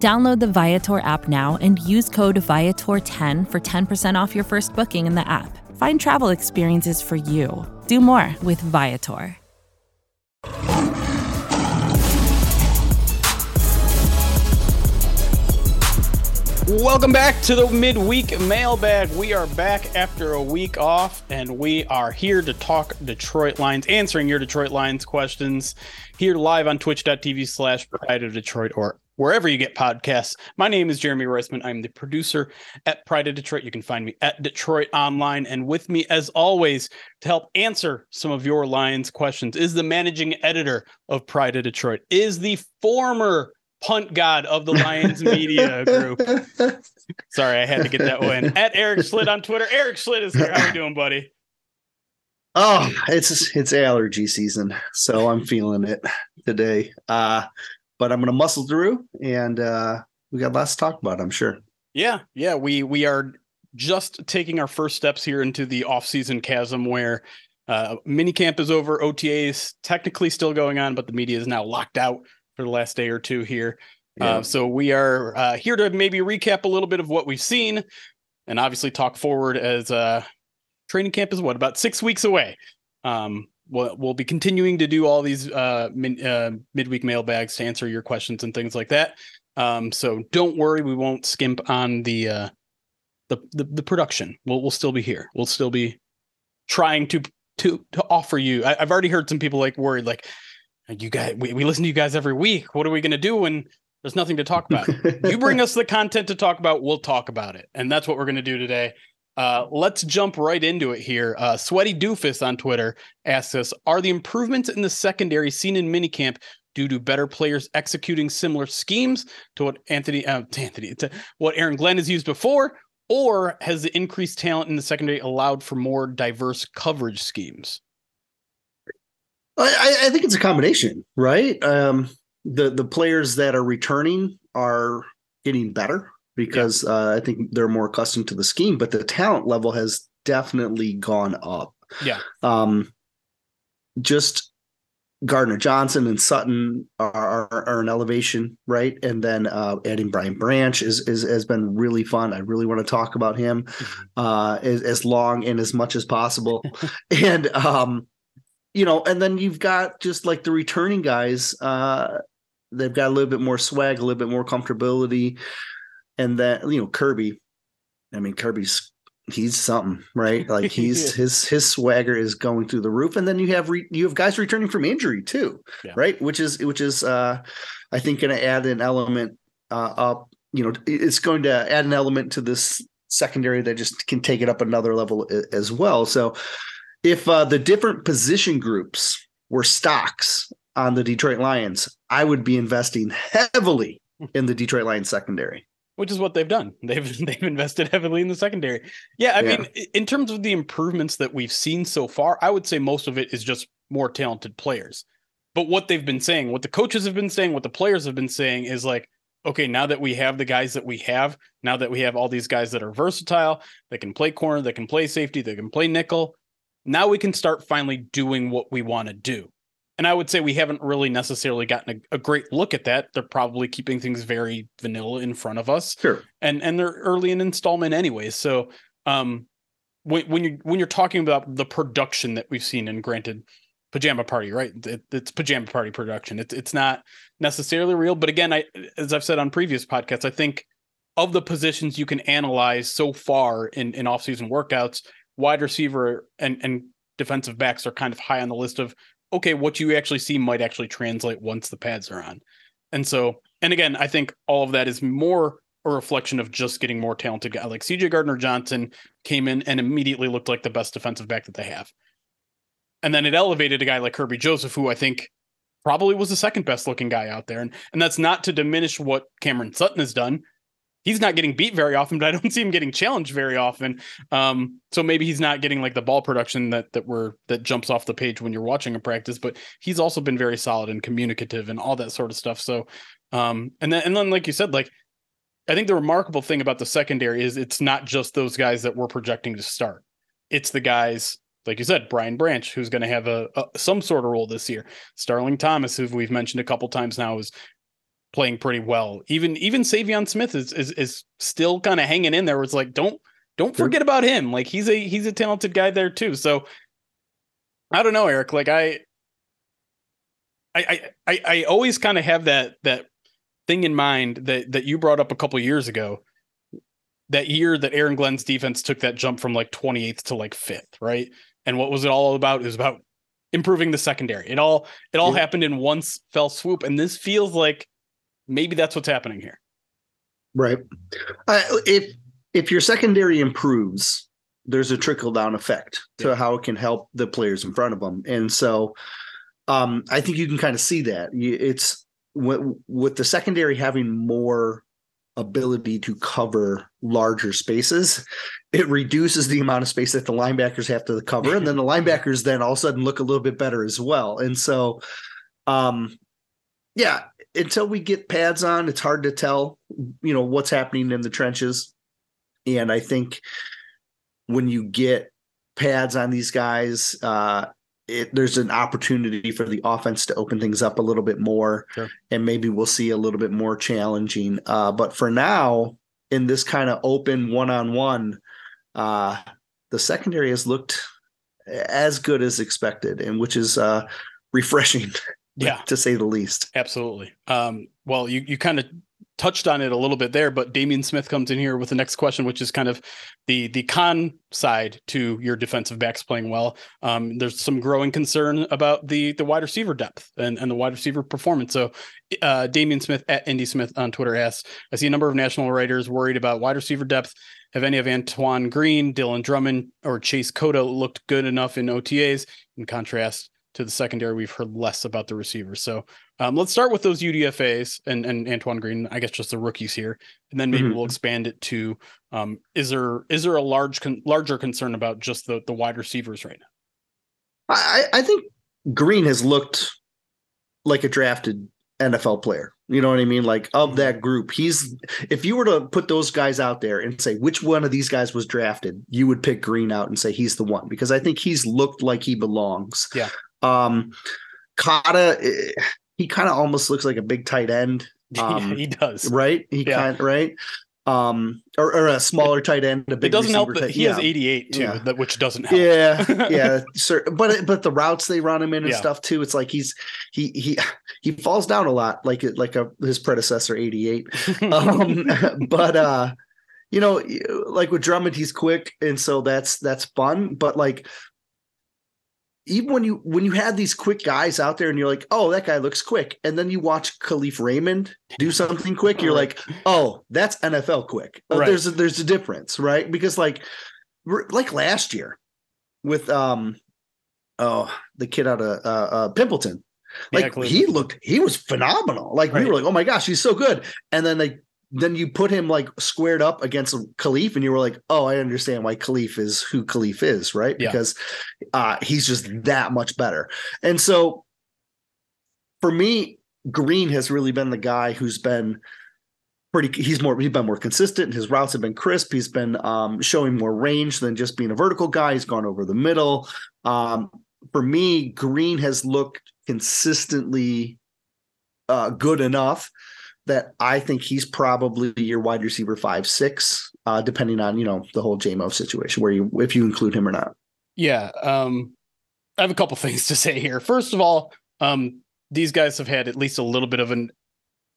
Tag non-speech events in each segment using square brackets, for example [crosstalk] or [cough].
Download the Viator app now and use code Viator10 for 10% off your first booking in the app. Find travel experiences for you. Do more with Viator. Welcome back to the midweek mailbag. We are back after a week off, and we are here to talk Detroit Lions, answering your Detroit Lions questions here live on twitch.tv slash pride of Detroit or wherever you get podcasts. My name is Jeremy Reisman. I'm the producer at Pride of Detroit. You can find me at DetroitOnLion. And with me, as always, to help answer some of your Lions questions is the managing editor of Pride of Detroit, is the former punt god of the Lions media group. [laughs] Sorry, I had to get that one. At Erik Schlitt on Twitter. Erik Schlitt is here. How you doing, buddy? Oh, it's it's allergy season, so I'm feeling it today. Uh, but I'm gonna muscle through, and uh, we got lots to talk about. I'm sure. Yeah, yeah. We we are just taking our first steps here into the off-season chasm where uh, mini camp is over. OTA is technically still going on, but the media is now locked out for the last day or two here. Uh, yeah. Uh, so we are uh, here to maybe recap a little bit of what we've seen, and obviously talk forward as uh, training camp is what about six weeks away. Um, we'll, we'll be continuing to do all these uh, min, uh, midweek mailbags to answer your questions and things like that. Um, so don't worry, we won't skimp on the, uh, the the the production. We'll we'll still be here. We'll still be trying to to to offer you. I, have already heard some people like worried, like you guys, we, we listen to you guys every week. What are we going to do when there's nothing to talk about? [laughs] you bring us the content to talk about, we'll talk about it, and that's what we're going to do today. Uh, let's jump right into it here. Uh, Sweaty Doofus on Twitter asks us Are the improvements in the secondary seen in minicamp due to better players executing similar schemes to what Anthony, uh, to [laughs] Anthony, to what Aaron Glenn has used before? Or has the increased talent in the secondary allowed for more diverse coverage schemes? I, I think it's a combination, right? Um, the the players that are returning are getting better because yeah. uh, I think they're more accustomed to the scheme, but the talent level has definitely gone up. Yeah. Um, just Gardner Johnson and Sutton are, are, are, an elevation, right? And then uh, adding Brian Branch is, is has been really fun. I really want to talk about him mm-hmm. uh, as, as long and as much as possible. [laughs] and um, you know, and then you've got just like the returning guys. Uh, they've got a little bit more swag, a little bit more comfortability and that you know Kerby, I mean Kerby's he's something, right? Like [laughs] he's his his swagger is going through the roof, and then you have re, you have guys returning from injury too, yeah. right? Which is which is uh, I think going to add an element uh, up. You know, it's going to add an element to this secondary that just can take it up another level as well. So, if uh, the different position groups were stocks on the Detroit Lions, I would be investing heavily in the Detroit Lions secondary which is what they've done. [laughs] They've they've invested heavily in the secondary. Yeah, I yeah. mean, in terms of the improvements that we've seen so far, I would say most of it is just more talented players. But what they've been saying, what the coaches have been saying, what the players have been saying is like, okay, now that we have the guys that we have, now that we have all these guys that are versatile, they can play corner, they can play safety, they can play nickel, now we can start finally doing what we want to do. And I would say we haven't really necessarily gotten a, a, great look at that. They're probably keeping things very vanilla in front of us. Sure. And and they're early in installment anyway. So um when when you when you're talking about the production that we've seen, and granted, pajama party, right? It, it's pajama party production. It's it's not necessarily real, but again, I as I've said on previous podcasts, I think of the positions you can analyze so far in in offseason workouts, wide receiver and and defensive backs are kind of high on the list of okay, what you actually see might actually translate once the pads are on. And so, and again, I think all of that is more a reflection of just getting more talented guy. Like CJ Gardner Johnson came in and immediately looked like the best defensive back that they have. And then it elevated a guy like Kerby Joseph, who I think probably was the second best looking guy out there. And and that's not to diminish what Cameron Sutton has done. He's not getting beat very often, but I don't [laughs] see him getting challenged very often. Um, so maybe he's not getting like the ball production that that we're that jumps off the page when you're watching a practice, but he's also been very solid and communicative and all that sort of stuff. So um, and then and then like you said, like I think the remarkable thing about the secondary is it's not just those guys that we're projecting to start. It's the guys like you said, Brian Branch, who's going to have a, a, some sort of role this year. Starling Thomas, who we've mentioned a couple times now, is playing pretty well. Even even Saivion Smith is is is still kind of hanging in there. It's like don't don't forget about him. Like he's a he's a talented guy there too. So I don't know, Erik. Like I I I I always kind of have that that thing in mind that that you brought up a couple years ago. That year that Aaron Glenn's defense took that jump from like 28th to like fifth, right? And what was it all about? It was about improving the secondary. It all it all yeah. happened in one fell swoop. And this feels like maybe that's what's happening here. Right. Uh, if if your secondary improves, there's a trickle down effect to yeah. how it can help the players in front of them, and so um, I think you can kind of see that. It's with, with the secondary having more ability to cover larger spaces, it reduces the amount of space that the linebackers have to cover, and then the [laughs] linebackers then all of a sudden look a little bit better as well. And so, um, yeah, until we get pads on, it's hard to tell, you know, what's happening in the trenches. And I think when you get pads on these guys, uh, it, there's an opportunity for the offense to open things up a little bit more, sure. and maybe we'll see a little bit more challenging. Uh, but for now, in this kind of open one-on-one, uh, the secondary has looked as good as expected, and which is uh, [laughs] refreshing yeah. to say the least. Absolutely. Um, well you you kind of touched on it a little bit there but Damian Smith comes in here with the next question which is kind of the the con side to your defensive backs playing well. Um, there's some growing concern about the the wide receiver depth and, and the wide receiver performance. So uh, Damian Smith at Indy Smith on Twitter asks I see a number of national writers worried about wide receiver depth. Have any of Antoine Green, Dylan Drummond, or Chase Cota looked good enough in OTAs? In contrast, to the secondary, we've heard less about the receivers. So um, let's start with those UDFA's and, and Antoine Green, I guess just the rookies here, and then maybe mm-hmm. we'll expand it to um, is there is there a large con- larger concern about just the the wide receivers right now? I, I think Green has looked like a drafted NFL player. You know what I mean? Like of mm-hmm. that group, he's if you were to put those guys out there and say which one of these guys was drafted, you would pick Green out and say he's the one because I think he's looked like he belongs. Yeah. Um, eh, he kind of almost looks like a big tight end. [laughs] Um, yeah, he does, right? He yeah. kind right. Um, or, or, a smaller tight end. A big it doesn't help that he yeah. has 88 too, yeah. which doesn't help. Yeah, [laughs] yeah. Sir, but but the routes they run him in and stuff too. It's like he's he he he falls down a lot, like like a his predecessor 88. [laughs] um, but uh, you know, like with Drummond, he's quick, and so that's that's fun. But like even when you when you had these quick guys out there and you're like, oh, that guy looks quick, and then you watch Kalif Raymond do something quick, you're like, oh, that's NFL quick. Uh, right. There's a, there's a difference, right? Because like like last year with um oh the kid out of uh, uh Pimpleton, like yeah, he looked he was phenomenal. Like right. we were like, oh my gosh, he's so good, and then like then you put him like squared up against Kalif, and you were like, oh, I understand why Kalif is who Kalif is, right? Yeah. Because uh, he's just that much better. And so for me, Green has really been the guy who's been pretty he's more he's been more consistent his routes have been crisp he's been um, showing more range than just being a vertical guy he's gone over the middle um, for me green has looked consistently uh, good enough that I think he's probably your wide receiver five six, uh, depending on you know the whole JMO situation where you if you include him or not. Yeah, um, I have a couple [laughs] things to say here. First of all, um, these guys have had at least a little bit of an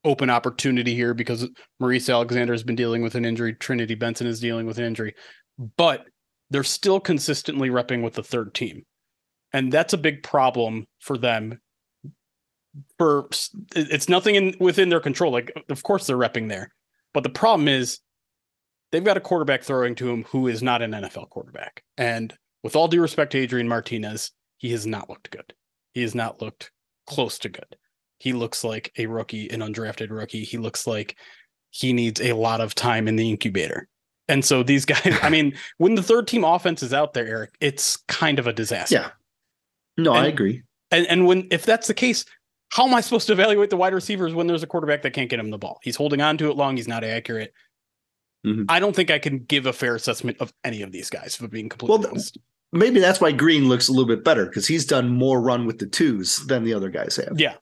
open opportunity here because Maurice Alexander has been dealing with an injury, Trinity Benson is dealing with an injury, but they're still consistently repping with the third team. And that's a big problem for them for it's nothing in within their control. Like, of course they're repping there, but the problem is they've got a quarterback throwing to him who is not an NFL quarterback. And with all due respect to Adrian Martinez, he has not looked good. He has not looked close to good. He looks like a rookie, an undrafted rookie. He looks like he needs a lot of time in the incubator. And so these guys, I [laughs] mean, when the third team offense is out there, Erik, it's kind of a disaster. Yeah. No, And- I agree. And and when if that's the case, how am I supposed to evaluate the wide receivers when there's a quarterback that can't get him the ball? He's holding on to it long, he's not accurate. Mhm. I don't think I can give a fair assessment of any of these guys, for being completely Well, honest. Maybe that's why Green looks a little bit better because he's done more run with the twos than the other guys have. Yeah.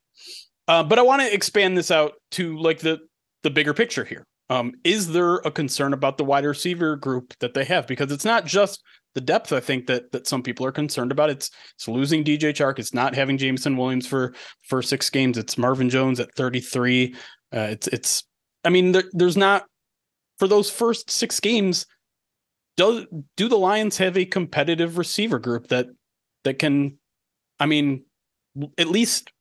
Uh, but I want to expand this out to like the the bigger picture here. Um, is there a concern about the wide receiver group that they have? Because it's not just the depth. I think that that some people are concerned about. It's it's losing DJ Chark. It's not having Jameson Williams for for six games. It's Marvin Jones at thirty three. Uh, it's it's. I mean, there, there's not for those first six games. Do do the Lions have a competitive receiver group that that can? I mean, at least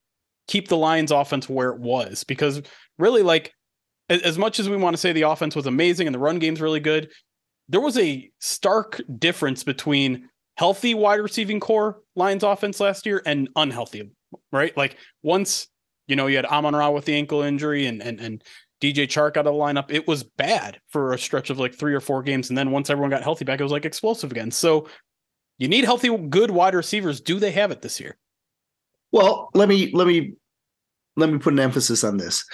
keep the Lions offense where it was because really like as much as we want to say the offense was amazing and the run game's really good, there was a stark difference between healthy wide receiving core Lions offense last year and unhealthy, right? Like once, you know, you had Amon Ra with the ankle injury and and and DJ Chark out of the lineup, it was bad for a stretch of like three or four games. And then once everyone got healthy back, it was like explosive again. So you need healthy, good wide receivers. Do they have it this year? Well, let me let me let me put an emphasis on this.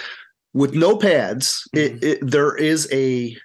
With no pads, Mhm. it, it there is a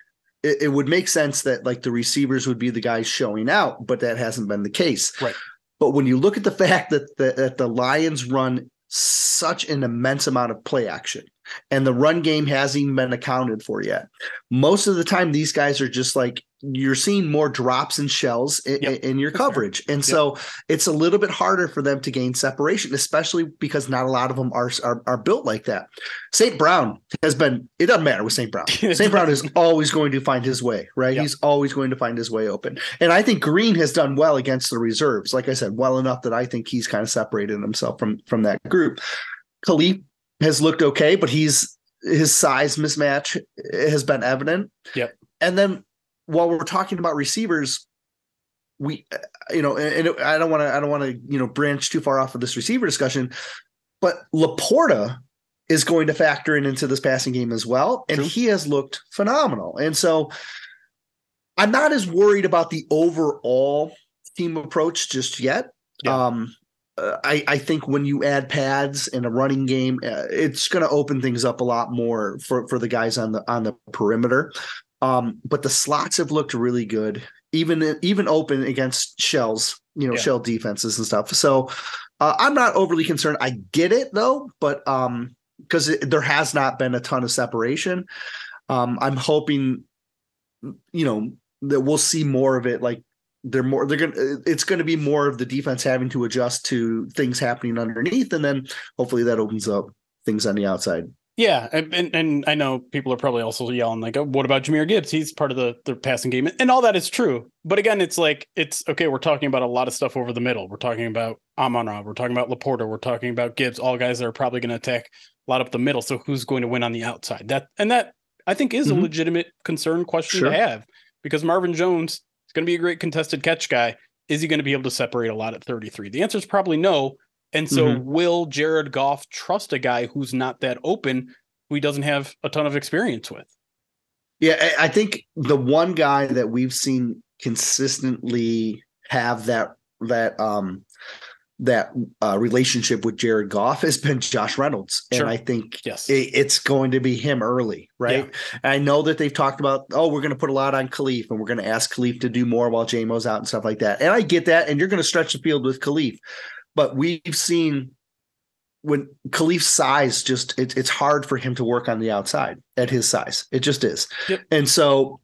it, it would make sense that like the receivers would be the guys showing out, but that hasn't been the case. Right. But when you look at the fact that the, that the Lions run such an immense amount of play action and the run game hasn't even been accounted for yet. Most of the time, these guys are just like you're seeing more drops and shells in, Yep. in your coverage. And so it's a little bit harder for them to gain separation, especially because not a lot of them are are, are built like that. St. Brown has been. It doesn't matter with St. Brown. [laughs] St. Brown is always going to find his way, right? Yeah. He's always going to find his way open. And I think Green has done well against the reserves. Like I said, well enough that I think he's kind of separated himself from from that group. Kalif has looked okay, but he's his size mismatch has been evident. Yep. And then while we're talking about receivers, we you know, and and I don't want to I don't want to you know branch too far off of this receiver discussion, but Laporta is going to factor in into this passing game as well, and True. he has looked phenomenal. And so I'm not as worried about the overall team approach just yet. Yeah. Um, uh, I, I think when you add pads in a running game, uh, it's going to open things up a lot more for, for the guys on the on the perimeter. Um, but the slots have looked really good, even even open against shells, you know, Yeah. shell defenses and stuff. So uh, I'm not overly concerned. I get it though, but um, because there has not been a ton of separation, um, I'm hoping, you know, that we'll see more of it. Like they're more they're gonna it's gonna be more of the defense having to adjust to things happening underneath, and then hopefully that opens up things on the outside. Yeah, and, and I know people are probably also yelling like, oh, "What about Jahmyr Gibbs? He's part of the the passing game," and all that is true. But again, it's like it's okay. We're talking about a lot of stuff over the middle. We're talking about Amon Ra. We're talking about Laporta. We're talking about Gibbs. All guys that are probably going to attack a lot up the middle. So who's going to win on the outside? That and that I think is Mhm. a legitimate concern question Sure. to have because Marvin Jones is going to be a great contested catch guy. Is he going to be able to separate a lot at 33? The answer is probably no. And so, Mhm. will Jared Goff trust a guy who's not that open, who he doesn't have a ton of experience with? Yeah, I I think the one guy that we've seen consistently have that that um that uh, relationship with Jared Goff has been Josh Reynolds, Sure. and I think Yes. it, it's going to be him early, right? I know that they've talked about, oh, we're going to put a lot on Kalif, and we're going to ask Kalif to do more while JMO's out and stuff like that, and I get that, and you're going to stretch the field with Kalif, but we've seen when Kalif's size just it, it's hard for him to work on the outside at his size. It just is. Yep. And so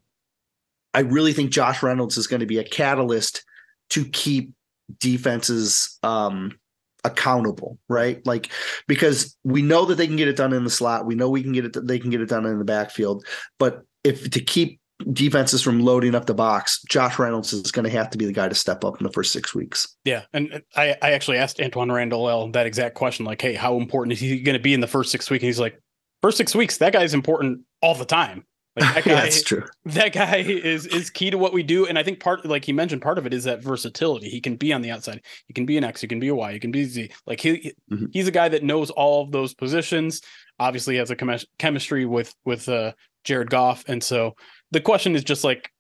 I really think Josh Reynolds is going to be a catalyst to keep defenses um accountable, right? Like because we know that they can get it done in the slot. We know we can get it they can get it done in the backfield, but if to keep defenses from loading up the box, Josh Reynolds is going to have to be the guy to step up in the first 6 weeks. Yeah. And I, I actually asked Antwaan Randle El that exact question like, hey, how important is he going to be in the first six weeks? And he's like, first six weeks, that guy's important all the time. Like that [laughs] guy, That's true. that guy is is key to what we do. And I think part, like he mentioned, part of it is that versatility. He can be on the outside. He can be an X. He can be a Y. He can be Z. Like he Mhm. he's a guy that knows all of those positions. Obviously, has a chemis- chemistry with with uh, Jared Goff, and so the question is just like,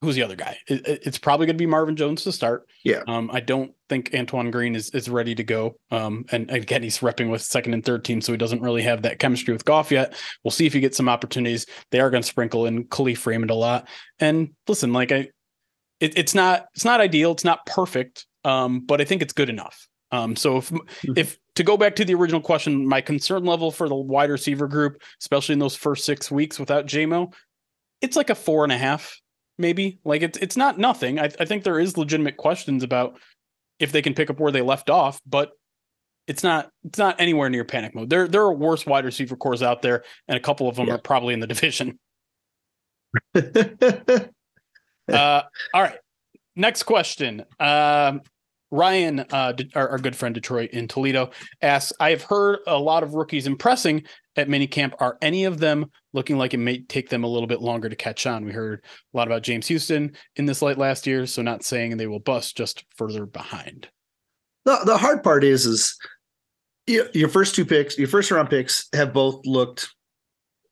who's the other guy? It, it- it's probably going to be Marvin Jones to start. Yeah. Um, I don't think Antoine Green is is ready to go. Um, and again, he's repping with second and third team, so he doesn't really have that chemistry with Goff yet. We'll see if he gets some opportunities. They are going to sprinkle in Kalif Raymond a lot. And listen, like I, it, it's not it's not ideal. It's not perfect. Um, but I think it's good enough. Um, so if if to go back to the original question, my concern level for the wide receiver group, especially in those first six weeks without JMO, it's like a four and a half, maybe. Like it's it's not nothing. I, I think there is legitimate questions about if they can pick up where they left off, but it's not it's not anywhere near panic mode. There there are worse wide receiver cores out there, and a couple of them Yeah. are probably in the division. [laughs] Uh, all right. Next question. Um, Ryan, uh, our, our good friend Detroit in Toledo, asks I have heard a lot of rookies impressing at minicamp. Are any of them looking like it may take them a little bit longer to catch on? We heard a lot about James Houston in this light last year. So, not saying they will bust, just further behind. the the hard part is is your, your first two picks, your first round picks have both looked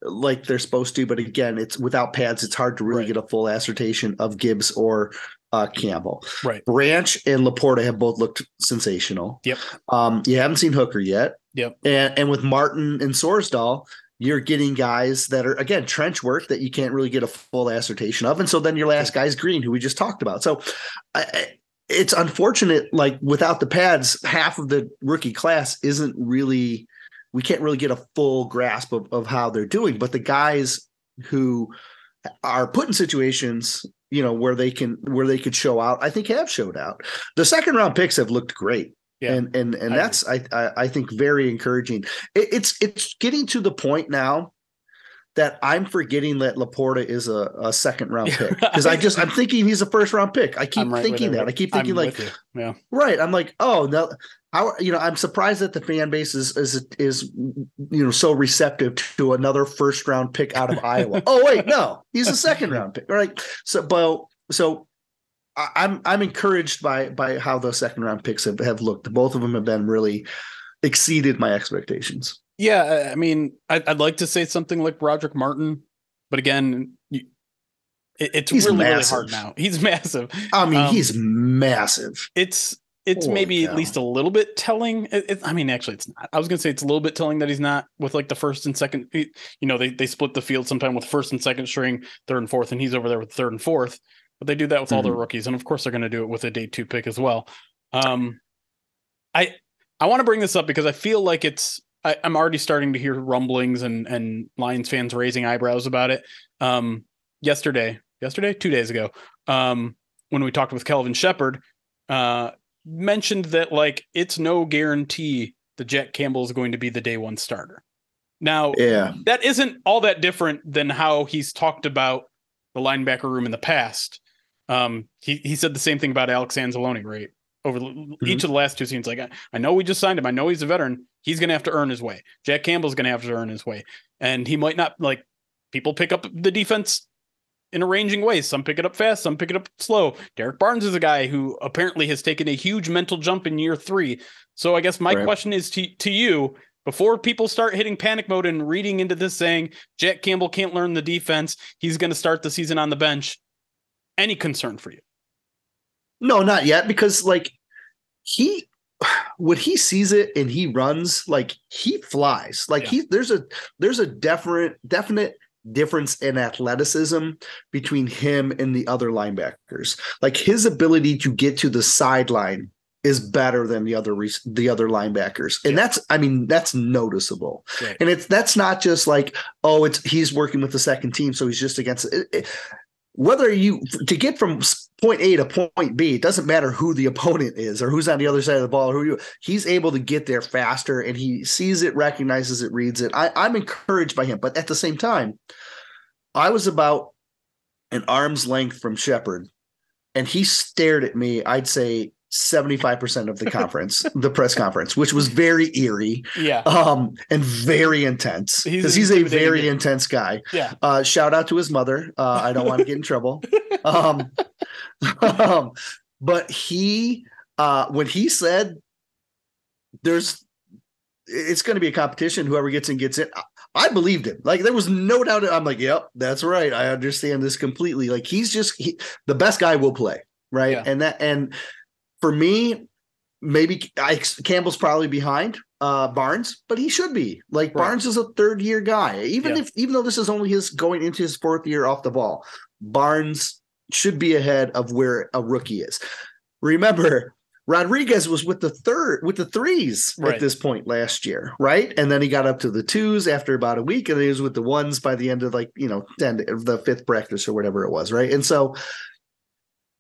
like they're supposed to, but again, it's without pads, it's hard to really Right. get a full assertion of Gibbs or uh, Campbell. Right. Branch and Laporta have both looked sensational. Yep. Um, you haven't seen Hooker yet. Yep. And and with Martin and Sorsdal, you're getting guys that are again trench work that you can't really get a full assertion of. And so then your last guy's Green, who we just talked about. So I- it's unfortunate, like without the pads, half of the rookie class isn't really we can't really get a full grasp of, of how they're doing. But the guys who are put in situations, you know, where they can where they could show out, I think have showed out. The second round picks have looked great. Yeah, and and and I that's I, I I think very encouraging. It, it's it's getting to the point now that I'm forgetting that Laporta is a, a second round pick [laughs] because I just I'm thinking he's a first round pick. I keep I'm right thinking that. I keep thinking I'm like yeah, right. I'm like oh no. How you know I'm surprised that the fan base is is is you know so receptive to another first round pick out of Iowa. [laughs] Oh wait, no, he's a second round pick. Right. So but so I'm I'm encouraged by by how those second round picks have, have looked. Both of them have been really exceeded my expectations. yeah. I- mean, I'd, I'd like to say something like Brodric Martin, but again, you, it, it's He's really really massive. hard now. He's [laughs] massive. I mean, Um, he's massive. it's it's Holy maybe cow. at least a little bit telling. It, it- I mean, actually, it's not. I was gonna say it's a little bit telling that he's not with like the first and second. You know, they they split the field sometime with first and second string, third and fourth, and he's over there with third and fourth. But they do that with all their Mm-hmm. rookies, and of course, they're going to do it with a day two pick as well. Um, I I want to bring this up because I feel like it's. I, I'm already starting to hear rumblings and and Lions fans raising eyebrows about it. Um, yesterday, yesterday, two days ago, um, when we talked with Kelvin Sheppard, uh, mentioned that like it's no guarantee the Jack Campbell is going to be the day one starter. Now, Yeah. that isn't all that different than how he's talked about the linebacker room in the past. Um, he he said the same thing about Alex Anzalone, right? Over the, each of the last two seasons, like I, I know we just signed him. I know he's a veteran. He's going to have to earn his way. Jack Campbell's going to have to earn his way, and he might not like people pick up the defense in arranging ways. Some pick it up fast, some pick it up slow. Derrick Barnes is a guy who apparently has taken a huge mental jump in year three. So I guess my Right. question is to to you before people start hitting panic mode and reading into this saying Jack Campbell can't learn the defense, he's going to start the season on the bench. Any concern for you? No, not yet, because like he when he sees it and he runs, like he flies. Like Yeah. he there's a there's a definite definite difference in athleticism between him and the other linebackers. Like his ability to get to the sideline is better than the other the other linebackers. And that's I mean that's noticeable. Right. And it's that's not just like oh it's he's working with the second team so he's just against it, it- whether you to get from point A to point B, it doesn't matter who the opponent is or who's on the other side of the ball. Or who you, he's able to get there faster, and he sees it, recognizes it, reads it. I, I'm encouraged by him, but at the same time, I was about an arm's length from Sheppard, and he stared at me. I'd say 75% of the conference, [laughs] the press conference, which was very eerie. Yeah. Um, and very intense because he's, he's, a very intense guy. Yeah. Uh, shout out to his mother. Uh, I don't want to get in trouble. [laughs] Um, um, but he, uh, when he said there's, it's going to be a competition, whoever gets in gets in. I believed him. Like there was no doubt. I'm like, yep, that's right. I understand this completely. Like he's just he, the best guy will play, right? Yeah. And that and for me, maybe I, Campbell's probably behind uh, Barnes, but he should be. Like right. Barnes is a third year guy. Even yeah. if even though this is only his going into his fourth year off the ball, Barnes should be ahead of where a rookie is. Remember, Rodriguez was with the third with the threes right. at this point last year, right? And then he got up to the twos after about a week, and he was with the ones by the end of like you know ten the fifth practice or whatever it was, right? And so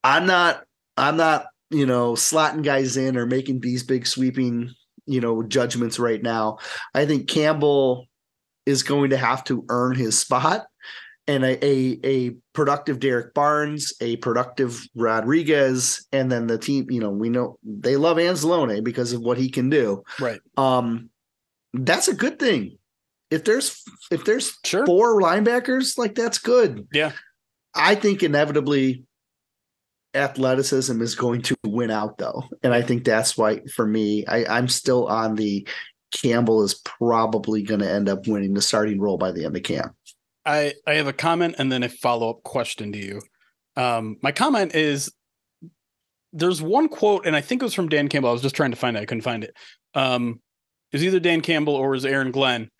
I'm not I'm not you know, slotting guys in or making these big sweeping, you know, judgments right now. I think Campbell is going to have to earn his spot. And a, a, a productive Derrick Barnes, a productive Rodriguez, and then the team, you know, we know they love Anzalone because of what he can do. Right. Um, that's a good thing. If there's if there's sure. four linebackers, like that's good. Yeah. I think inevitably athleticism is going to win out though. And i think that's why for me I, i'm still on the campbell is probably going to end up winning the starting role by the end of camp. I i have a comment and then a follow-up question to you. Um my comment is there's one quote and i think it was from dan campbell. I was just trying to find it. I couldn't find it. Um either dan campbell or was aaron glenn.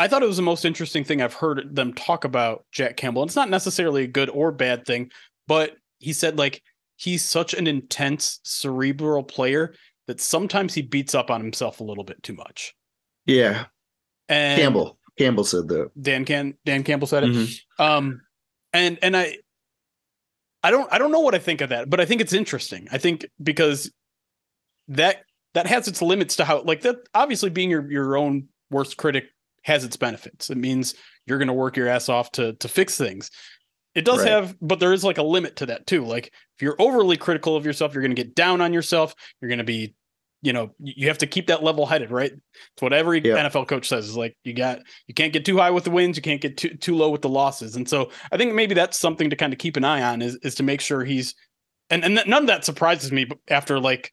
I thought it was the most interesting thing I've heard them talk about Jack Campbell. And it's not necessarily a good or bad thing, but he said like he's such an intense cerebral player that sometimes he beats up on himself a little bit too much. Yeah. And Campbell. Campbell said that. Dan Can Dan Campbell said it. Mm-hmm. Um and and I I don't I don't know what I think of that, but I think it's interesting. I think because that that has its limits to how like that obviously being your your own worst critic has its benefits. It means you're going to work your ass off to to fix things. It does right. have, but there is like a limit to that too. Like if you're overly critical of yourself, you're going to get down on yourself. You're going to be, you know, you have to keep that level headed, right? It's what every yeah. NFL coach says is like you got you can't get too high with the wins, you can't get too too low with the losses. And so I think maybe that's something to kind of keep an eye on is is to make sure he's and and none of that surprises me after like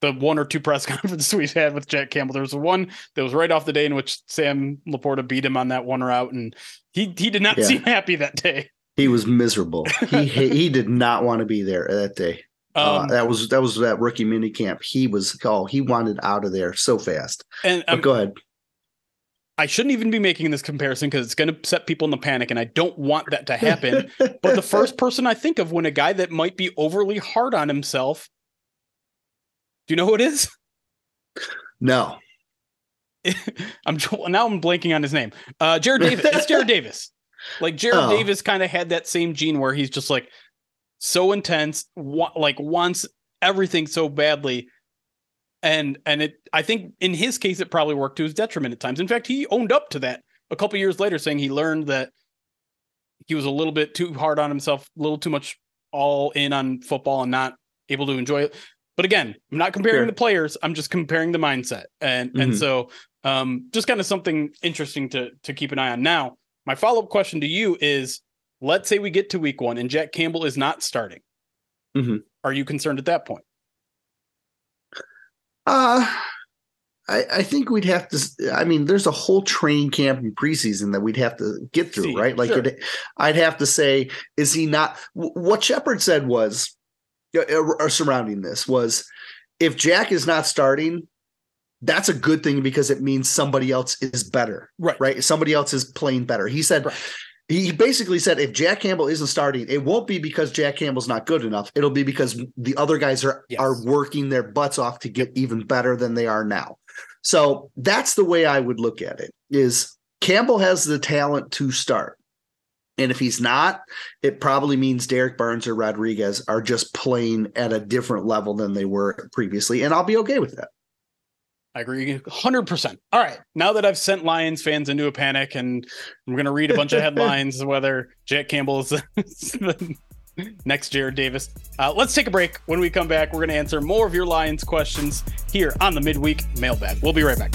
the one or two press [laughs] conferences we've had with Jack Campbell. There was one that was right off the day in which Sam LaPorta beat him on that one route, and he he did not yeah. seem happy that day. He was miserable. he he did not want to be there that day. Uh, um, uh, that was that was that rookie mini camp. He was oh he wanted out of there so fast. And um, go ahead. I shouldn't even be making this comparison because it's going to set people in the panic, and I don't want that to happen. but the first person I think of when a guy that might be overly hard on himself, do you know who it is? No. [laughs] I'm now I'm blanking on his name. Uh, Jarrad Davis. It's Jarrad [laughs] Davis. Like Jarrad oh. Davis kind of had that same gene where he's just like so intense, wa- like wants everything so badly. And and it I think in his case it probably worked to his detriment at times. In fact, he owned up to that a couple years later, saying he learned that he was a little bit too hard on himself, a little too much all in on football and not able to enjoy it. But again, I'm not comparing sure. the players. I'm just comparing the mindset. And mm-hmm. and so um just kind of something interesting to to keep an eye on. Now, my follow up question to you is let's say we get to week one and Jack Campbell is not starting. Mm-hmm. Are you concerned at that point? Uh, I, I, think we'd have to. I mean, there's a whole training camp and preseason that we'd have to get through, See, right? Like, sure. it, I'd have to say, is he not? What Sheppard said was, uh, surrounding this was, if Jack is not starting, that's a good thing because it means somebody else is better. Right. Right. Somebody else is playing better. He said, right. he basically said, if Jack Campbell isn't starting, it won't be because Jack Campbell's not good enough. It'll be because the other guys are, yes. are working their butts off to get even better than they are now. So that's the way I would look at it is Campbell has the talent to start. And if he's not, it probably means Derrick Barnes or Rodriguez are just playing at a different level than they were previously. And I'll be okay with that. I agree 100%. All right. Now that I've sent Lions fans into a panic and I'm going to read a bunch of [laughs] headlines whether Jack Campbell is the, next Jarrad Davis. Uh, let's take a break. When we come back, we're going to answer more of your Lions questions here on the midweek mailbag. We'll be right back.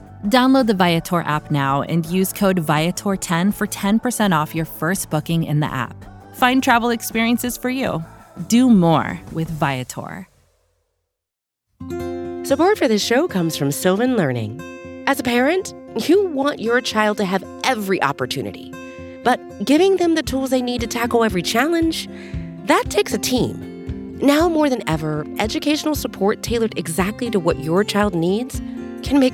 Download the Viator app now and use code Viator10 for 10% off your first booking in the app. Find travel experiences for you. Do more with Viator. Support for this show comes from Sylvan Learning. As a parent, you want your child to have every opportunity, but giving them the tools they need to tackle every challenge, that takes a team. Now more than ever, educational support tailored exactly to what your child needs can make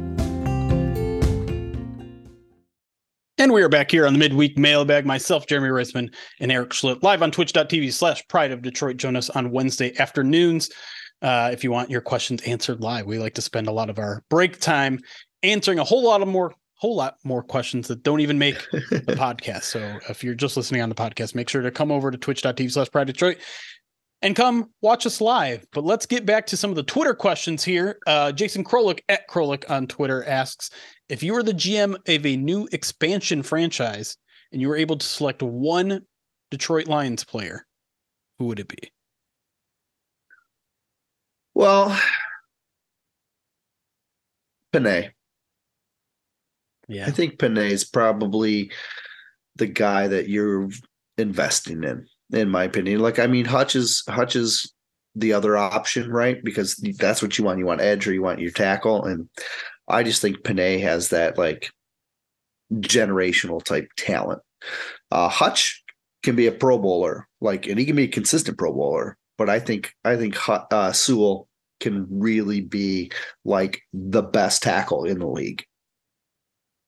And we are back here on the midweek mailbag. Myself, Jeremy Reisman, and Erik Schlitt, live on twitch.tv slash pride of Detroit. Join us on Wednesday afternoons. Uh, if you want your questions answered live, we like to spend a lot of our break time answering a whole lot of more whole lot more questions that don't even make the [laughs] podcast. So if you're just listening on the podcast, make sure to come over to twitch.tv slash pride Detroit and come watch us live. But let's get back to some of the Twitter questions here. Uh, Jason Krolik at Krolik on Twitter asks if you were the GM of a new expansion franchise and you were able to select one Detroit Lions player, who would it be? Well, Penei. Yeah. I think Penei is probably the guy that you're investing in in my opinion. Like, I mean, Hutch is Hutch is the other option, right? Because that's what you want. You want edge or you want your tackle. And I just think Penei has that like generational type talent. Uh, Hutch can be a Pro Bowler, like, and he can be a consistent Pro Bowler. But I think I think uh, Sewell can really be like the best tackle in the league.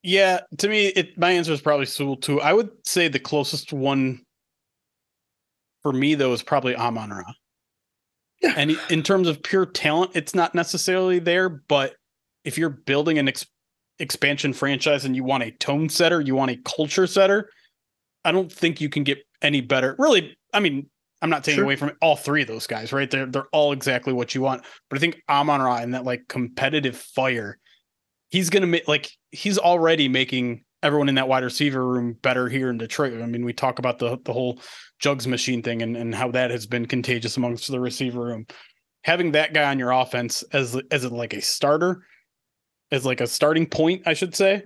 Yeah, to me, it my answer is probably Sewell too. I would say the closest one for me though is probably Amon Ra. Yeah. And in terms of pure talent, it's not necessarily there, but if you're building an ex- expansion franchise and you want a tone setter, you want a culture setter, I don't think you can get any better. Really, I mean, I'm not taking sure. away from all three of those guys, right? They're they're all exactly what you want. But I think Amon Ra and that like competitive fire, he's gonna make like he's already making everyone in that wide receiver room better here in Detroit. I mean, we talk about the the whole jugs machine thing and, and how that has been contagious amongst the receiver room. Having that guy on your offense as as like a starter, as like a starting point, I should say,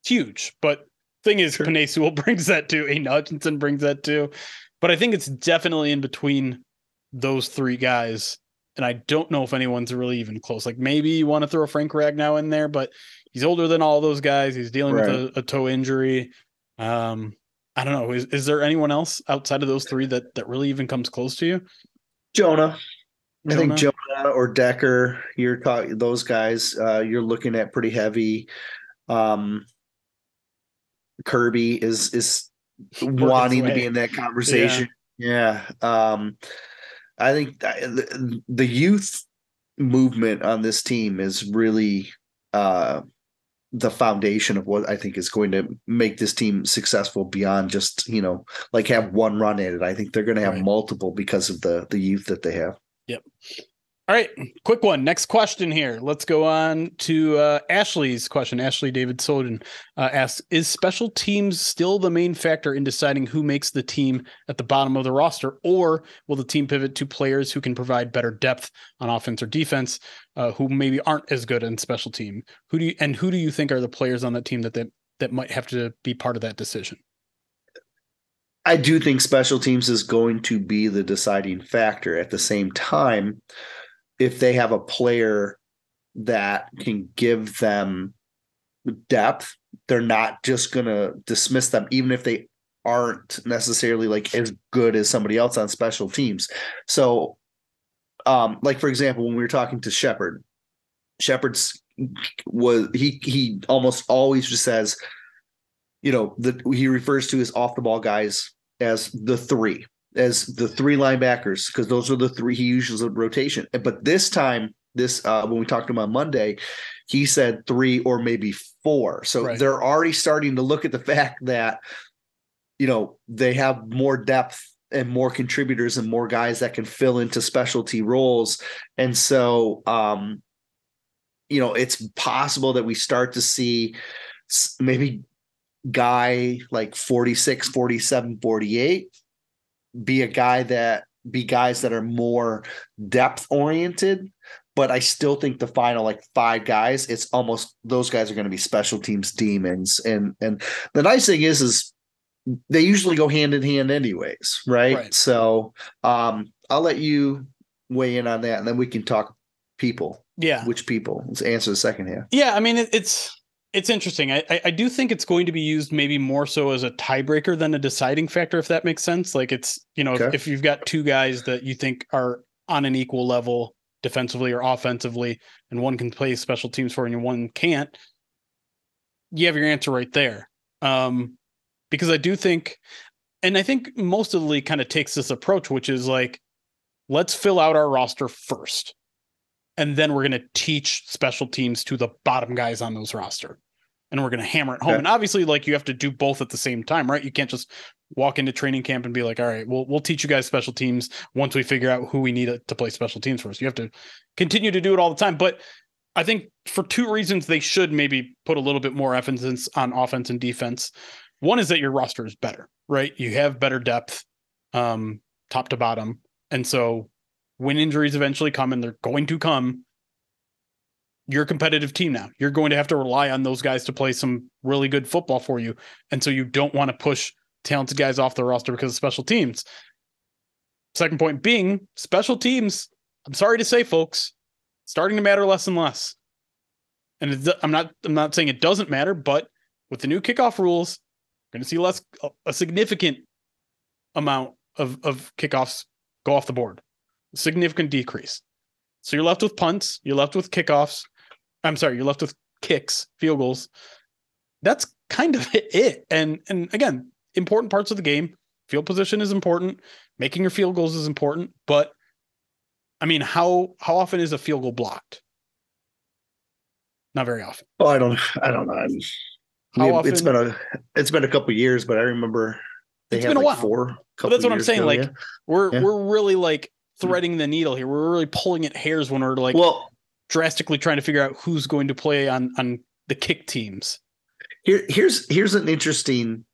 it's huge. But thing is, sure. Penei [laughs] brings that too. Aidan Hutchinson brings that too. But I think it's definitely in between those three guys. And I don't know if anyone's really even close. Like maybe you want to throw Frank Ragnow in there, but he's older than all those guys. He's dealing right. with a, a, toe injury. Um, I don't know. Is, is there anyone else outside of those three that that really even comes close to you? Jonah. I think Jonah or Decker, you're talking those guys. Uh, you're looking at pretty heavy. Um, Kerby is is wanting to be in that conversation. Yeah. yeah. Um, I think the, the youth movement on this team is really uh, the foundation of what I think is going to make this team successful beyond just you know like have one run at it. I think they're going to have right. multiple because of the the youth that they have. Yep. All right, quick one. Next question here. Let's go on to uh, Ashley's question. Ashley David Soden uh, asks Is special teams still the main factor in deciding who makes the team at the bottom of the roster, or will the team pivot to players who can provide better depth on offense or defense, uh, who maybe aren't as good in special team? Who do you and who do you think are the players on that team that that, that might have to be part of that decision? I do think special teams is going to be the deciding factor. At the same time, if they have a player that can give them depth, they're not just going to dismiss them, even if they aren't necessarily like as good as somebody else on special teams. So, um, like for example, when we were talking to Sheppard, Sheppard's was he he almost always just says, you know, that he refers to his off the ball guys as the three as the three linebackers because those are the three he uses a rotation. But this time, this uh, when we talked to him on Monday, he said three or maybe four. So right. they're already starting to look at the [laughs] fact that you know they have more depth and more contributors and more guys that can fill into specialty roles. And so um you know, it's possible that we start to see maybe guy like 46, 47, 48 be a guy that be guys that are more depth oriented but I still think the final like five guys, it's almost those guys are going to be special teams demons. And and the nice thing is is they usually go hand in hand anyways, right? right. So um I'll let you weigh in on that and then we can talk people. Yeah. Which people? Let's answer the second half. Yeah, I mean it, it's it's interesting. I, I do think it's going to be used maybe more so as a tiebreaker than a deciding factor, if that makes sense. Like it's you know okay. if, if you've got two guys that you think are on an equal level defensively or offensively, and one can play special teams for and one can't, you have your answer right there. Um, because I do think, and I think most of the league kind of takes this approach, which is like, let's fill out our roster first and then we're going to teach special teams to the bottom guys on those roster and we're going to hammer it home. And obviously like you have to do both at the same time right? You can't just walk into training camp and be like all right we'll, we'll teach you guys special teams once we figure out who we need to play special teams for. Us you have to continue to do it all the time. But i think for two reasons they should maybe put a little bit more emphasis on offense and defense. One is that your roster is better right? You have better depth um top to bottom. And so when injuries eventually come and they're going to come, you're a competitive team now. You're going to have to rely on those guys to play some really good football for you. And so you don't want to push talented guys off the roster because of special teams. Second point being special teams, I'm sorry to say, folks, starting to matter less and less. And I'm not I'm not saying it doesn't matter, but with the new kickoff rules, we're going to see less a significant amount of of kickoffs go off the board significant decrease. So you're left with punts, you're left with kickoffs. I'm sorry, you're left with kicks, field goals. That's kind of [laughs] it. And and again, important parts of the game. Field position is important. Making your field goals is important, but I mean, how how often is a field goal blocked? Not very often. Oh, I don't I don't know. I mean, how often, it's been a it's been a couple years, but I remember they it's had been like a while. four. But that's what I'm saying. Ago, like yeah. we're yeah. we're really like hmm. threading the needle here. We're really pulling at hairs when we're like well, drastically trying to figure out who's going to play on on the kick teams. Here, here's here's an interesting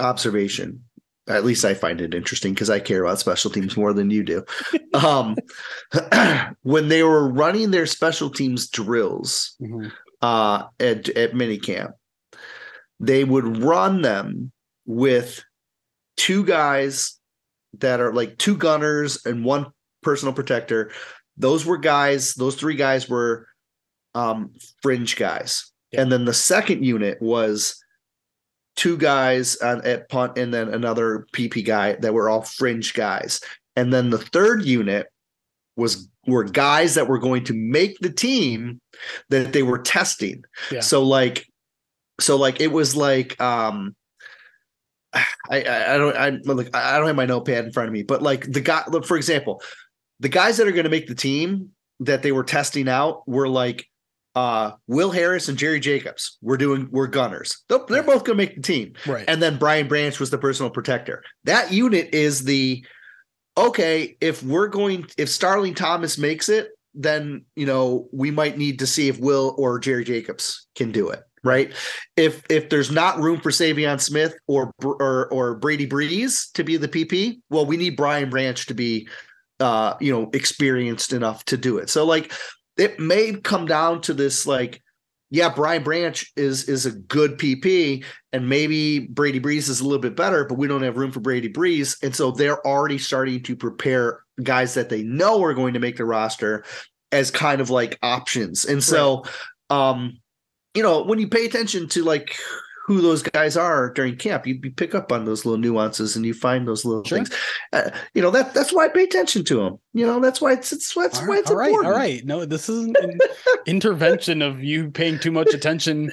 observation. At least I find it interesting because I care about special teams more than you do. [laughs] um, [clears throat] when they were running their special teams drills mm-hmm. uh, at at minicamp, they would run them with two guys that are like two gunners and one personal protector. Those were guys, those three guys were um fringe guys. Yeah. And then the second unit was two guys on, at punt and then another PP guy that were all fringe guys. And then the third unit was were guys that were going to make the team that they were testing. Yeah. So like so like it was like um [sighs] I, I I don't I like I don't have my notepad in front of me, but like the guy look for example, the guys that are going to make the team that they were testing out were like uh Will Harris and Jerry Jacobs. We're doing we're gunners. They're, they're both going to make the team. Right. And then Brian Branch was the personal protector. That unit is the okay, if we're going if Starling Thomas makes it, then you know, we might need to see if Will or Jerry Jacobs can do it. Right. If if there's not room for Saivion Smith or or or Brady Breeze to be the PP, well, we need Brian Branch to be uh, you know, experienced enough to do it. So like it may come down to this like yeah, Brian Branch is is a good PP, and maybe Brady Breeze is a little bit better, but we don't have room for Brady Breeze, and so they're already starting to prepare guys that they know are going to make the roster as kind of like options. And so, um, you know, when you pay attention to like who those guys are during camp, you, you pick up on those little nuances and you find those little Sure. things. Uh, you know that that's why I pay attention to them. You know that's why it's it's that's All why it's all right, important. all right. No, this isn't an [laughs] intervention of you paying too much attention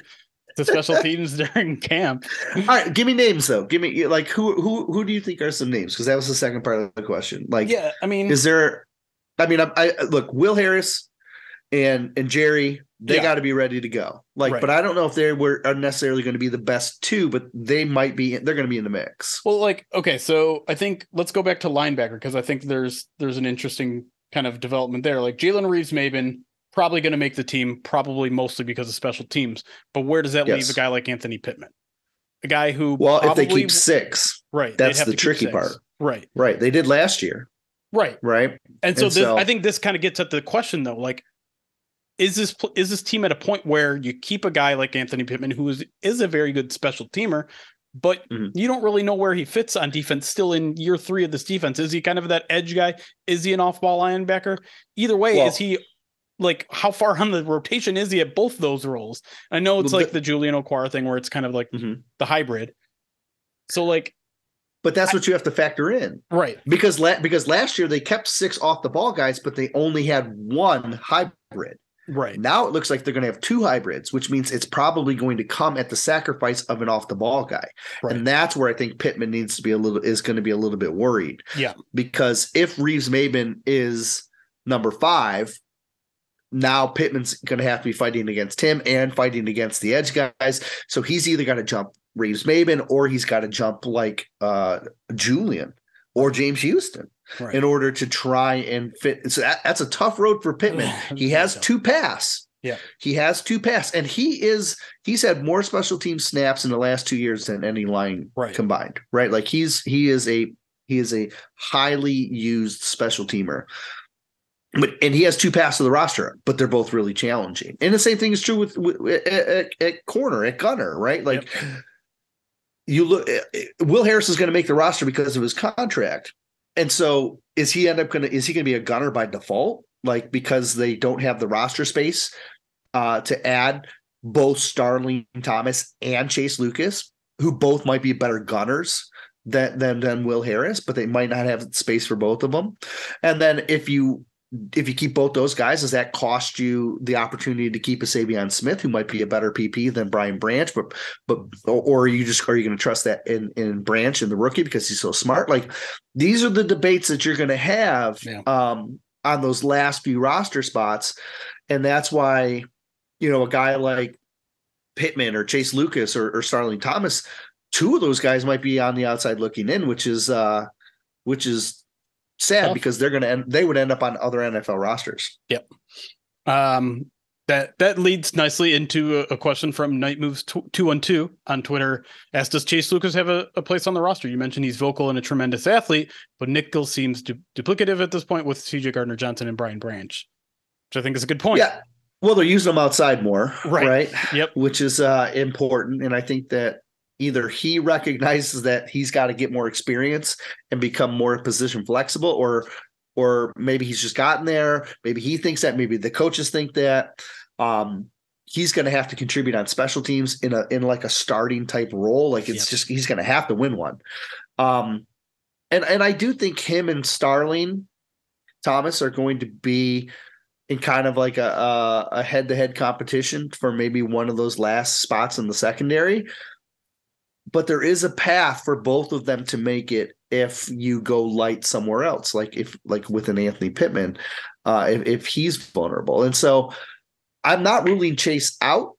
to special [laughs] teams during camp. All right, give me names though. Give me like who who who do you think are some names? Because that was the second part of the question. Like, Yeah, I mean, is there? I mean, I, I look Will Harris and and Jerry. They Yeah. got to be ready to go. Like, Right. but I don't know if they were are necessarily going to be the best two, but they might be. They're going to be in the mix. Well, like okay, so I think let's go back to linebacker because I think there's there's an interesting kind of development there. Like Jalen Reeves Maybin probably going to make the team, probably mostly because of special teams. But where does that leave a guy like Anthony Pittman, a guy who Well, if they keep six, right, that's the tricky part. right, right? They did last year, right. right? And so, And this, so- I think this kind of gets at the question though, like, is this is this team at a point where you keep a guy like Anthony Pittman, who is is a very good special teamer, but Mhm. you don't really know where he fits on defense. Still in year three of this defense, is he kind of that edge guy? Is he an off ball linebacker? Either way, Well- is he like how far on the rotation is he at both those roles? I know it's like the- Julian Okwara thing where it's kind of like Mhm. the hybrid. So like But that's what you have to factor in. right, because la- because last year they kept six off the ball guys, but they only had one hybrid. Right, Now it looks like they're going to have two hybrids, which means it's probably going to come at the sacrifice of an off the ball guy, right. and that's where I think Pittman needs to be a little is going to be a little bit worried. Yeah. because if Reeves Maybin is number five. Now Pittman's going to have to be fighting against him and fighting against the edge guys. So he's either got to jump Reeves Maybin or he's got to jump like uh, Julian or James Houston right. in order to try and fit. So that, that's a tough road for Pittman. [sighs] He has two pass. Yeah. He has two pass, and he is he's had more special team snaps in the last two years than any line Right. combined. Right. Like he's he is a he is a highly used special teamer. But and he has two passes to the roster, but they're both really challenging. And the same thing is true with, with at, at, at corner at gunner, right? Like you look eh, eh, Will Harris is going to make the roster because of his contract. And so is he end up going to is he going to be a gunner by default? Like because they don't have the roster space uh to add both Starling Thomas and Chase Lucas, who both might be better gunners than than than Will Harris, but they might not have space for both of them. And then if you if you keep both those guys, does that cost you the opportunity to keep a Saivion Smith, who might be a better PP than Brian Branch, but but or, are you just are you going to trust that in in Branch in the rookie because he's so smart? Like these are the debates that you're going to have Yeah. um, on those last few roster spots, and that's why you know a guy like Pittman or Chase Lucas or, or Starling Thomas, two of those guys might be on the outside looking in, which is uh, which is sad Tough. because they're going to end they would end up on other NFL rosters. Yep. Um, that that leads nicely into a, a question from Night Moves two one two on Twitter. Asked, does Chase Lucas have a, a place on the roster? You mentioned he's vocal and a tremendous athlete, but nickel seems du- duplicative at this point with CJ Gardner Johnson and Brian Branch, which I think is a good point. Yeah. Well, they're using them outside more, Right. right? Yep. Which is uh, important, and I think that either he recognizes that he's got to get more experience and become more position flexible, or or maybe he's just gotten there. Maybe he thinks that. Maybe the coaches think that. Um, he's going to have to contribute on special teams in a in like a starting type role. Like it's yep. just he's going to have to win one. Um, and and I do think him and Starling Thomas are going to be in kind of like a a head to head competition for maybe one of those last spots in the secondary. But there is a path for both of them to make it if you go light somewhere else, like if like with an Anthony Pittman, uh, if, if he's vulnerable. And so I'm not ruling Chase out,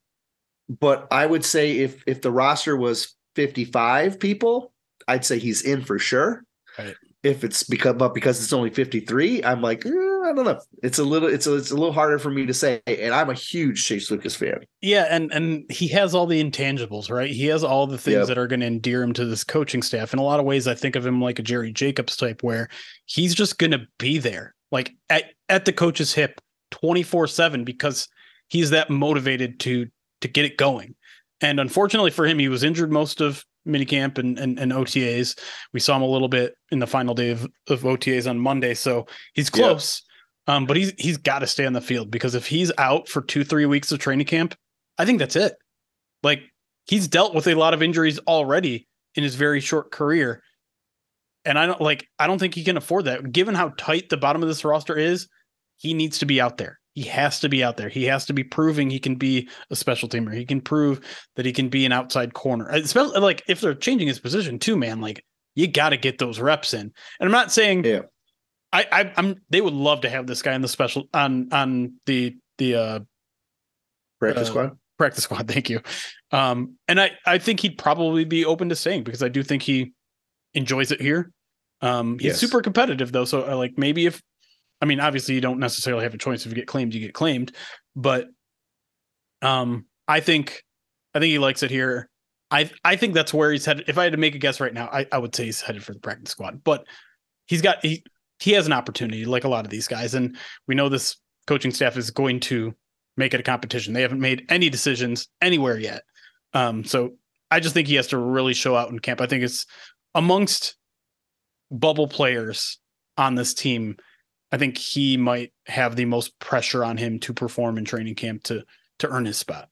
but I would say if if the roster was 55 people, I'd say he's in for sure. Right. If it's because but because it's only 53, I'm like, eh, I don't know. It's a little it's a, it's a little harder for me to say. And I'm a huge Chase Lucas fan. Yeah, and and he has all the intangibles, right? He has all the things yep. that are going to endear him to this coaching staff. In a lot of ways, I think of him like a Jerry Jacobs type, where he's just going to be there, like at at the coach's hip, 24 seven, because he's that motivated to to get it going. And unfortunately for him, he was injured most of minicamp and, and, and OTAs. We saw him a little bit in the final day of, of OTAs on Monday. So he's close. Um, but he's he's got to stay on the field because if he's out for two, three weeks of training camp, I think that's it. Like he's dealt with a lot of injuries already in his very short career. And I don't like I don't think he can afford that. Given how tight the bottom of this roster is, he needs to be out there he has to be out there. He has to be proving he can be a special teamer. He can prove that he can be an outside corner. Especially like if they're changing his position too, man. Like you got to get those reps in. And I'm not saying, yeah, I, I am They would love to have this guy in the special on on the the uh practice uh, squad. Practice squad. [laughs] Thank you. Um, and I I think he'd probably be open to staying because I do think he enjoys it here. Um, he's yes. super competitive though, so uh, like maybe if I mean, obviously you don't necessarily have a choice. If you get claimed, you get claimed. But um, I think I think he likes it here. I I think that's where he's headed. If I had to make a guess right now, I, I would say he's headed for the practice squad. But he's got he he has an opportunity like a lot of these guys, and we know this coaching staff is going to make it a competition. They haven't made any decisions anywhere yet. Um, so I just think he has to really show out in camp. I think it's amongst bubble players on this team I think he might have the most pressure on him to perform in training camp to to earn his spot.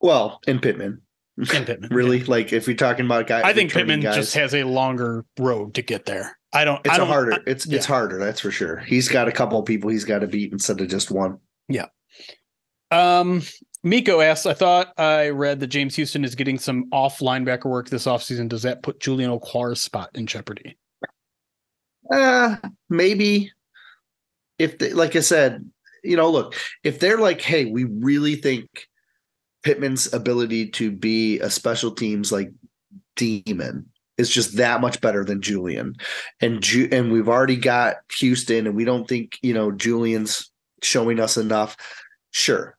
Well, in Pittman. In Pittman. [laughs] really? Yeah. Like if you're talking about guys I think Pittman guys, just has a longer road to get there. I don't it's I don't, a harder I, it's yeah. it's harder, that's for sure. He's got a couple of people he's got to beat instead of just one. Yeah. Um Miko asks, I thought I read that James Houston is getting some off linebacker work this offseason. Does that put Julian Okwara's spot in jeopardy? uh, maybe if they, like I said, you know, look, if they're like, hey, we really think Pittman's ability to be a special teams like demon is just that much better than Julian, and Ju- and we've already got Houston, and we don't think you know Julian's showing us enough. Sure,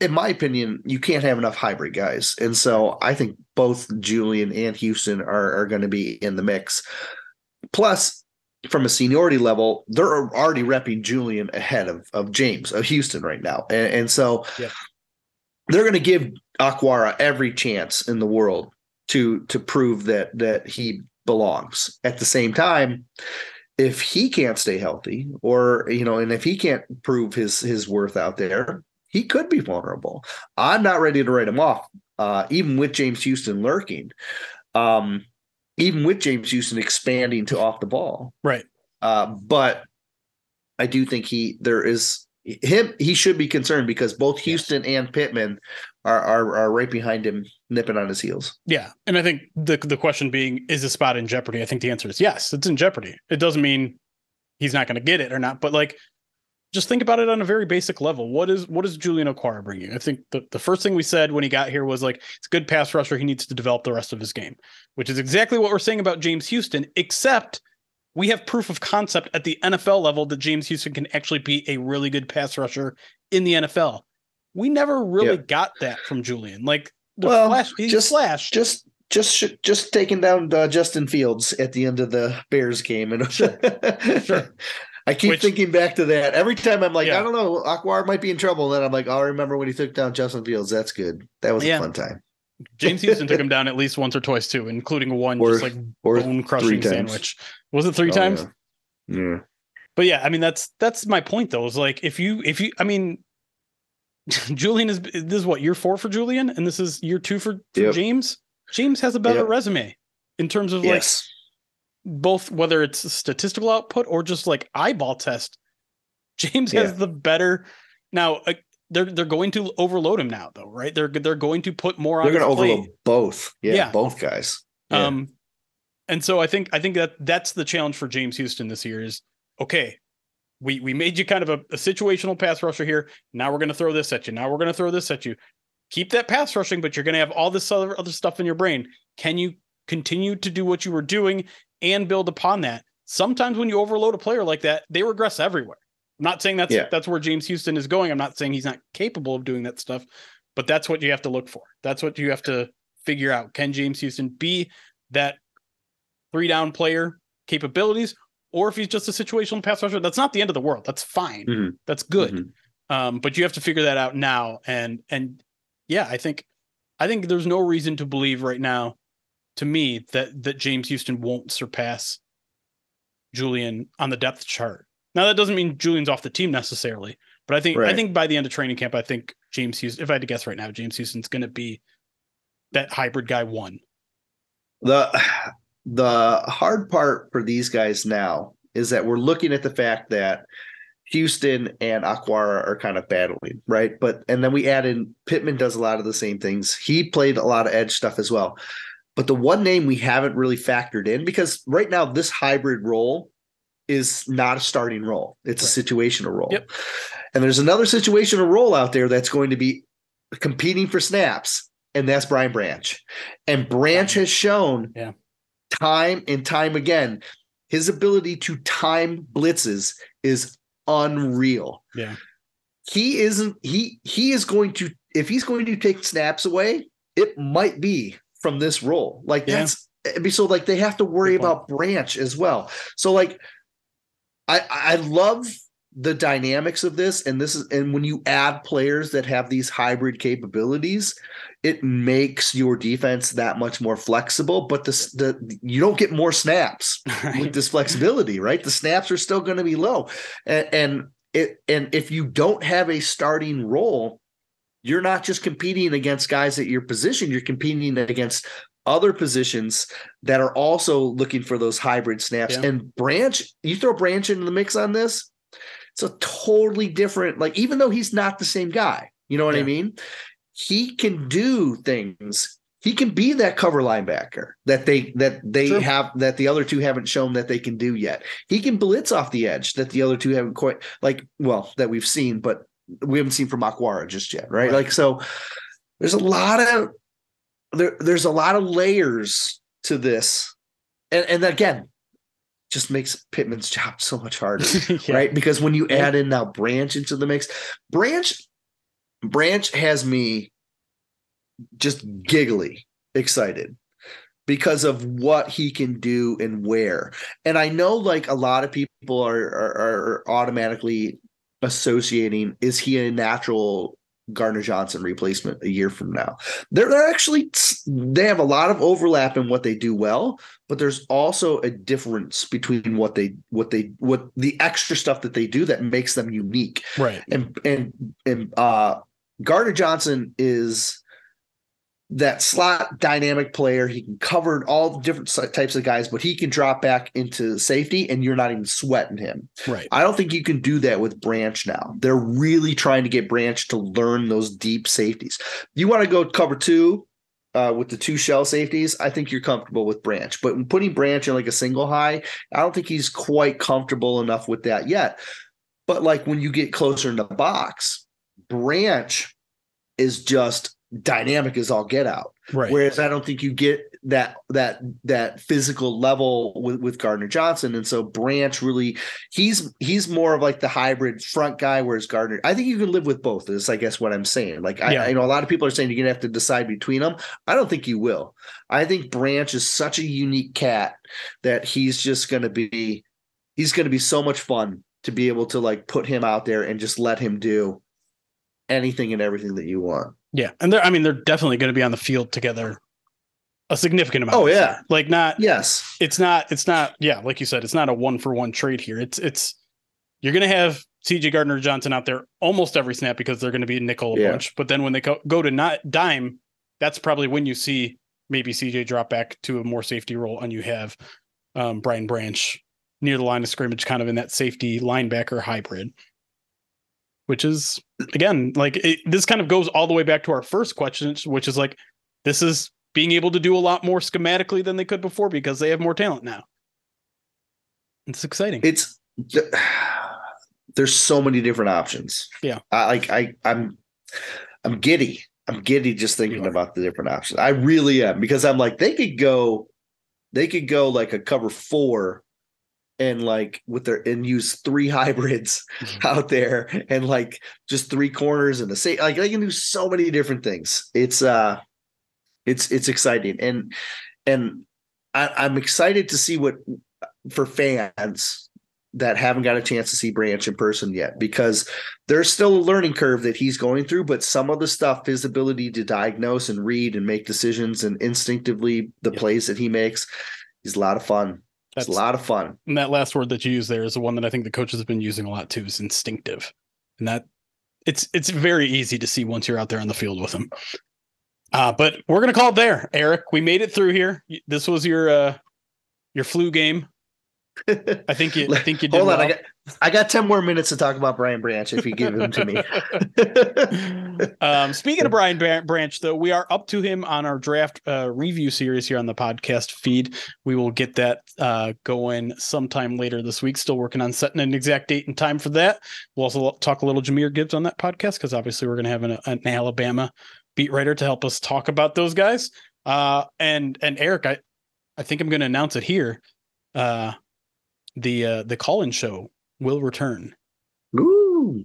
in my opinion, you can't have enough hybrid guys, and so I think both Julian and Houston are are going to be in the mix. Plus, from a seniority level, they're already repping Julian ahead of, of James of Houston right now. And, and so yeah. they're going to give Okwara every chance in the world to to prove that that he belongs. At the same time, if he can't stay healthy or you know, and if he can't prove his his worth out there, he could be vulnerable. I'm not ready to write him off, uh, even with James Houston lurking. Um, even with James Houston expanding to off the ball. Right. Uh, but I do think he there is him he should be concerned because both Houston yes. and Pittman are, are are right behind him nipping on his heels. Yeah. And I think the the question being is the spot in jeopardy? I think the answer is yes, it's in jeopardy. It doesn't mean he's not going to get it or not, but like just think about it on a very basic level. What is what does Julian Okwara bring you? I think the, the first thing we said when he got here was like it's a good pass rusher. He needs to develop the rest of his game, which is exactly what we're saying about James Houston, except we have proof of concept at the NFL level that James Houston can actually be a really good pass rusher in the NFL. We never really yeah. got that from Julian. Like well, flash, just flash, just just just taking down uh, Justin Fields at the end of the Bears game, and sure. [laughs] sure. I keep Which, thinking back to that every time. I'm like, yeah. I don't know, Okwara might be in trouble. Then I'm like, oh, I remember when he took down Justin Fields. That's good. That was yeah. a fun time. James Houston took [laughs] him down at least once or twice too, including one Or- just like bone crushing sandwich. Was it three Oh, times? yeah. Yeah. But yeah, I mean that's that's my point though. Is like if you if you I mean [laughs] Julian is this is what year four for Julian, and this is year two for, for Yep. James. James has a better Yep. resume in terms of Yes. like both whether it's statistical output or just like eyeball test. [laughs] James has the better now. Uh, they're they're going to overload him now though, right? They're they're going to put more on. They're going to plate. overload both. Yeah, Yeah. both guys. Yeah. Um, and so I think I think that that's the challenge for James Houston this year is okay. We we made you kind of a, a situational pass rusher here. Now we're going to throw this at you. Now we're going to throw this at you. Keep that pass rushing, but you're going to have all this other other stuff in your brain. Can you continue to do what you were doing and build upon that? Sometimes when you overload a player like that, they regress everywhere. I'm not saying that's Yeah. that's where James Houston is going. I'm not saying he's not capable of doing that stuff, but that's what you have to look for. That's what you have to figure out. Can James Houston be that three down player capabilities, or if he's just a situational pass rusher, that's not the end of the world. That's fine. Mhm. That's good. Mhm. Um, but you have to figure that out now. And and yeah, I think I think there's no reason to believe right now, to me, that that James Houston won't surpass Julian on the depth chart. Now that doesn't mean Julian's off the team necessarily, but I think I think by the end of training camp, I think James Houston, if I had to guess right now, James Houston's going to be that hybrid guy one. the the hard part for these guys now is that we're looking at the fact that Houston and Okwara are kind of battling, right? But and then we add in Pittman does a lot of the same things. He played a lot of edge stuff as well. But the one name we haven't really factored in because right now this hybrid role is not a starting role. It's a situational role. Yep. And there's another situational role out there that's going to be competing for snaps, and that's Brian Branch. And Branch has shown Yeah. Time and time again his ability to time blitzes is unreal. Yeah. He isn't he he is going to if he's going to take snaps away, it might be from this role. Like Yeah. that's it'd be so like they have to worry about Branch as well. So like I I love the dynamics of this and this is and when you add players that have these hybrid capabilities it makes your defense that much more flexible but this the you don't get more snaps [laughs] with this flexibility right? The snaps are still going to be low. And, and it and if you don't have a starting role you're not just competing against guys at your position you're competing against other positions that are also looking for those hybrid snaps. Yeah. and branch you throw branch into the mix on this it's a totally different like even though he's not the same guy you know what i mean? He can do things. He can be that cover linebacker that they that they Sure. have that the other two haven't shown that they can do yet. He can blitz off the edge that the other two haven't quite like well that we've seen but we haven't seen from Okwara just yet right, Right. like so there's a lot of there there's a lot of layers to this. And and again just makes Pittman's job so much harder [laughs] Yeah. right? Because when you add in now Branch into the mix, Branch Branch has me just giggly excited because of what he can do and where. And I know like a lot of people are are, are automatically associating is he a natural Gardner Johnson replacement a year from now? They're, they're actually they have a lot of overlap in what they do well, but there's also a difference between what they what they what the extra stuff that they do that makes them unique Right. and and and uh Gardner Johnson is that slot dynamic player. He can cover all the different types of guys, but he can drop back into safety and you're not even sweating him. Right. I don't think you can do that with Branch now. They're really trying to get Branch to learn those deep safeties. You want to go cover two uh, with the two shell safeties. I think you're comfortable with Branch, but putting Branch in like a single high, I don't think he's quite comfortable enough with that yet. But like when you get closer in the box, Branch is just dynamic as all get out. Right. Whereas I don't think you get that that that physical level with, with Gardner Johnson. And so Branch really he's he's more of like the hybrid front guy, whereas Gardner, I think you can live with both, is I guess what I'm saying. Like I, Yeah. I know a lot of people are saying you're gonna have to decide between them. I don't think you will. I think Branch is such a unique cat that he's just gonna be he's gonna be so much fun to be able to like put him out there and just let him do anything and everything that you want. Yeah, and they're I mean they're definitely going to be on the field together a significant amount. Oh, yeah. year. like not Yes. it's not it's not yeah like you said it's not a one for one trade here. It's it's you're going to have CJ Gardner Johnson out there almost every snap because they're going to be nickel a Yeah. bunch. But then when they go, go to not dime, that's probably when you see maybe CJ drop back to a more safety role and you have um, Brian Branch near the line of scrimmage, kind of in that safety linebacker hybrid. Which is again like it, this kind of goes all the way back to our first question, which is like this is being able to do a lot more schematically than they could before because they have more talent now. It's exciting. It's [sighs] there's so many different options. Yeah. I like I I'm I'm giddy. I'm giddy just thinking about the different options. I really am because I'm like they could go they could go like a cover 4 and like with their and use three [laughs] hybrids Mm-hmm. out there and like just three corners and the same like they can do so many different things. It's uh it's it's exciting and and I, I'm excited to see what for fans that haven't got a chance to see Branch in person yet because there's still a learning curve that he's going through, but some of the stuff, his ability to diagnose and read and make decisions and instinctively the Yeah. plays that he makes is a lot of fun. It's That's a lot of fun. And that last word that you use there is the one that I think the coaches have been using a lot too is instinctive. And that it's it's very easy to see once you're out there on the field with them. Uh, but we're gonna call it there, Erik. We made it through here. This was your uh your flu game. I think you I think you [laughs] Hold on, well. I got I got 10 more minutes to talk about Brian Branch if you give him to me. [laughs] [laughs] um, speaking of Brian Bran- Branch, though, we are up to him on our draft uh, review series here on the podcast feed. We will get that uh, going sometime later this week. Still working on setting an exact date and time for that. We'll also talk a little Jahmyr Gibbs on that podcast because obviously we're going to have an, an Alabama beat writer to help us talk about those guys. Uh, and and Erik, I I think I'm going to announce it here. Uh, the uh, the call-in show will return Ooh.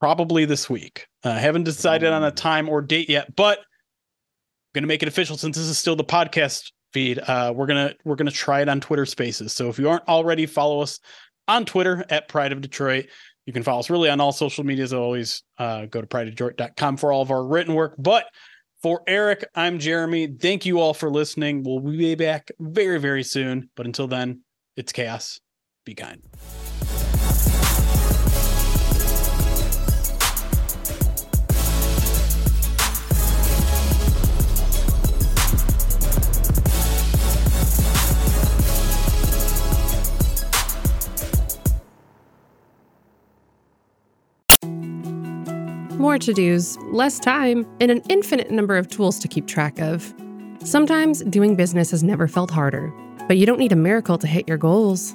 probably this week. I uh, haven't decided on a time or date yet, but I'm gonna make it official since this is still the podcast feed. Uh, we're gonna we're gonna try it on Twitter Spaces. So if you aren't already, follow us on Twitter at Pride of Detroit. You can follow us really on all social medias. Always uh, go to prideofdetroit.com for all of our written work. But for Erik, I'm Jeremy. Thank you all for listening. We'll be back very very soon. But until then, it's chaos. Be kind. More to dos, less time, and an infinite number of tools to keep track of. Sometimes doing business has never felt harder, but you don't need a miracle to hit your goals.